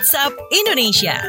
WhatsApp Indonesia.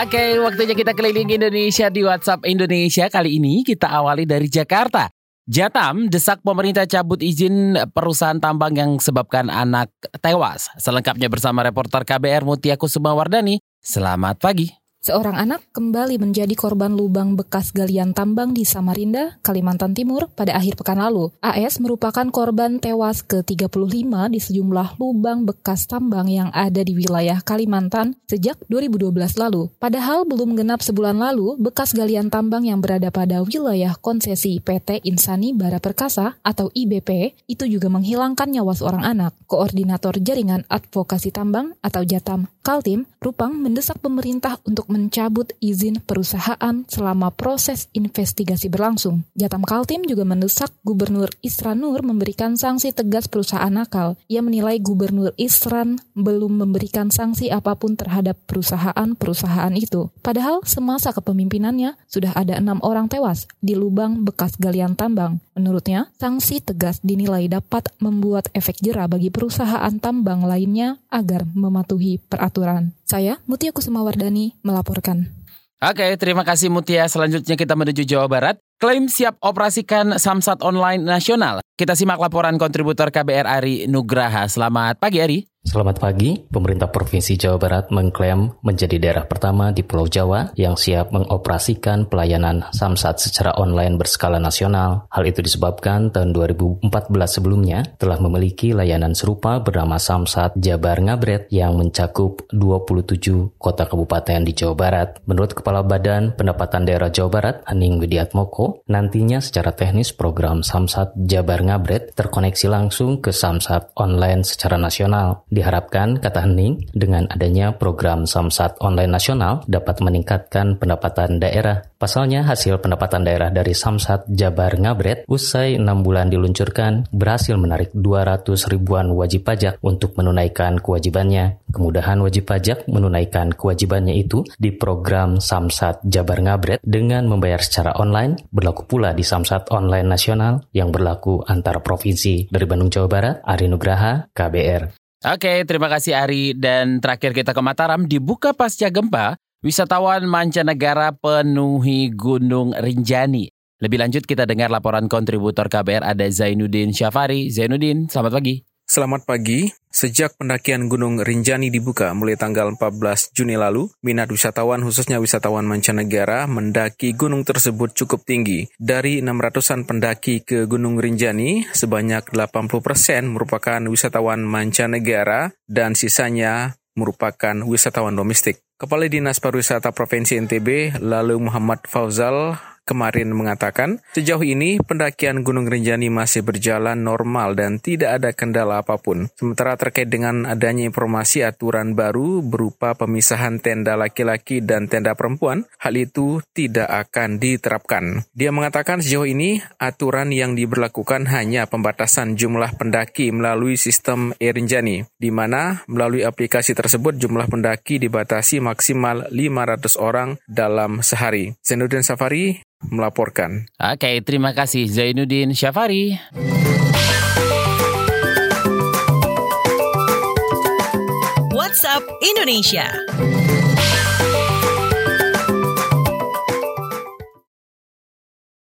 Oke, waktunya kita keliling Indonesia di WhatsApp Indonesia. Kali ini kita awali dari Jakarta. Jatam desak pemerintah cabut izin perusahaan tambang yang sebabkan anak tewas. Selengkapnya bersama reporter KBR Mutia Kusumawardani. Selamat pagi. Seorang anak kembali menjadi korban lubang bekas galian tambang di Samarinda, Kalimantan Timur pada akhir pekan lalu. AS merupakan korban tewas ke-35 di sejumlah lubang bekas tambang yang ada di wilayah Kalimantan sejak 2012 lalu. Padahal belum genap sebulan lalu, bekas galian tambang yang berada pada wilayah konsesi PT Insani Bara Perkasa atau IBP itu juga menghilangkan nyawa seorang anak. Koordinator Jaringan Advokasi Tambang atau Jatam Kaltim, Rupang mendesak pemerintah untuk mencabut izin perusahaan selama proses investigasi berlangsung. Jatam Kaltim juga mendesak Gubernur Isran Nur memberikan sanksi tegas perusahaan nakal. Ia menilai Gubernur Isran belum memberikan sanksi apa pun terhadap perusahaan-perusahaan itu. Padahal semasa kepemimpinannya sudah ada enam orang tewas di lubang bekas galian tambang. Menurutnya, sanksi tegas dinilai dapat membuat efek jera bagi perusahaan tambang lainnya agar mematuhi peraturan. Saya, Mutia Kusumawardani, melaporkan. Oke, terima kasih Mutia. Selanjutnya kita menuju Jawa Barat. Klaim siap operasikan Samsat Online Nasional. Kita simak laporan kontributor KBR Ari Nugraha. Selamat pagi Ari. Selamat pagi, pemerintah Provinsi Jawa Barat mengklaim menjadi daerah pertama di Pulau Jawa yang siap mengoperasikan pelayanan Samsat secara online berskala nasional. Hal itu disebabkan tahun 2014 sebelumnya telah memiliki layanan serupa bernama Samsat Jabar Ngabret yang mencakup 27 kota kabupaten di Jawa Barat. Menurut Kepala Badan Pendapatan Daerah Jawa Barat, Haning Widiatmoko, nantinya secara teknis program Samsat Jabar Ngabret terkoneksi langsung ke Samsat online secara nasional. Diharapkan, kata Hening, dengan adanya program Samsat online nasional dapat meningkatkan pendapatan daerah. Pasalnya, hasil pendapatan daerah dari Samsat Jabar Ngabret usai 6 bulan diluncurkan berhasil menarik 200 ribuan wajib pajak untuk menunaikan kewajibannya. Kemudahan wajib pajak menunaikan kewajibannya itu di program Samsat Jabar Ngabret dengan membayar secara online berlaku pula di Samsat online nasional yang berlaku antar provinsi. Dari Bandung, Jawa Barat, Ari Nugraha, KBR. Oke, terima kasih Ari. Dan terakhir kita ke Mataram, dibuka pasca gempa, wisatawan mancanegara penuhi Gunung Rinjani. Lebih lanjut kita dengar laporan kontributor KBR ada Zainuddin Syafari. Zainuddin, selamat pagi. Selamat pagi. Sejak pendakian Gunung Rinjani dibuka mulai tanggal 14 Juni lalu, minat wisatawan khususnya wisatawan mancanegara mendaki gunung tersebut cukup tinggi. Dari 600-an pendaki ke Gunung Rinjani, sebanyak 80% persen merupakan wisatawan mancanegara dan sisanya merupakan wisatawan domestik. Kepala Dinas Pariwisata Provinsi NTB, lalu Muhammad Fauzal, kemarin mengatakan, sejauh ini pendakian Gunung Rinjani masih berjalan normal dan tidak ada kendala apa pun. Sementara terkait dengan adanya informasi aturan baru berupa pemisahan tenda laki-laki dan tenda perempuan, hal itu tidak akan diterapkan. Dia mengatakan sejauh ini aturan yang diberlakukan hanya pembatasan jumlah pendaki melalui sistem e-Rinjani, di mana melalui aplikasi tersebut jumlah pendaki dibatasi maksimal 500 orang dalam sehari. Zainuddin Safari, melaporkan. Oke, terima kasih Zainuddin Syafari. WhatsApp Indonesia.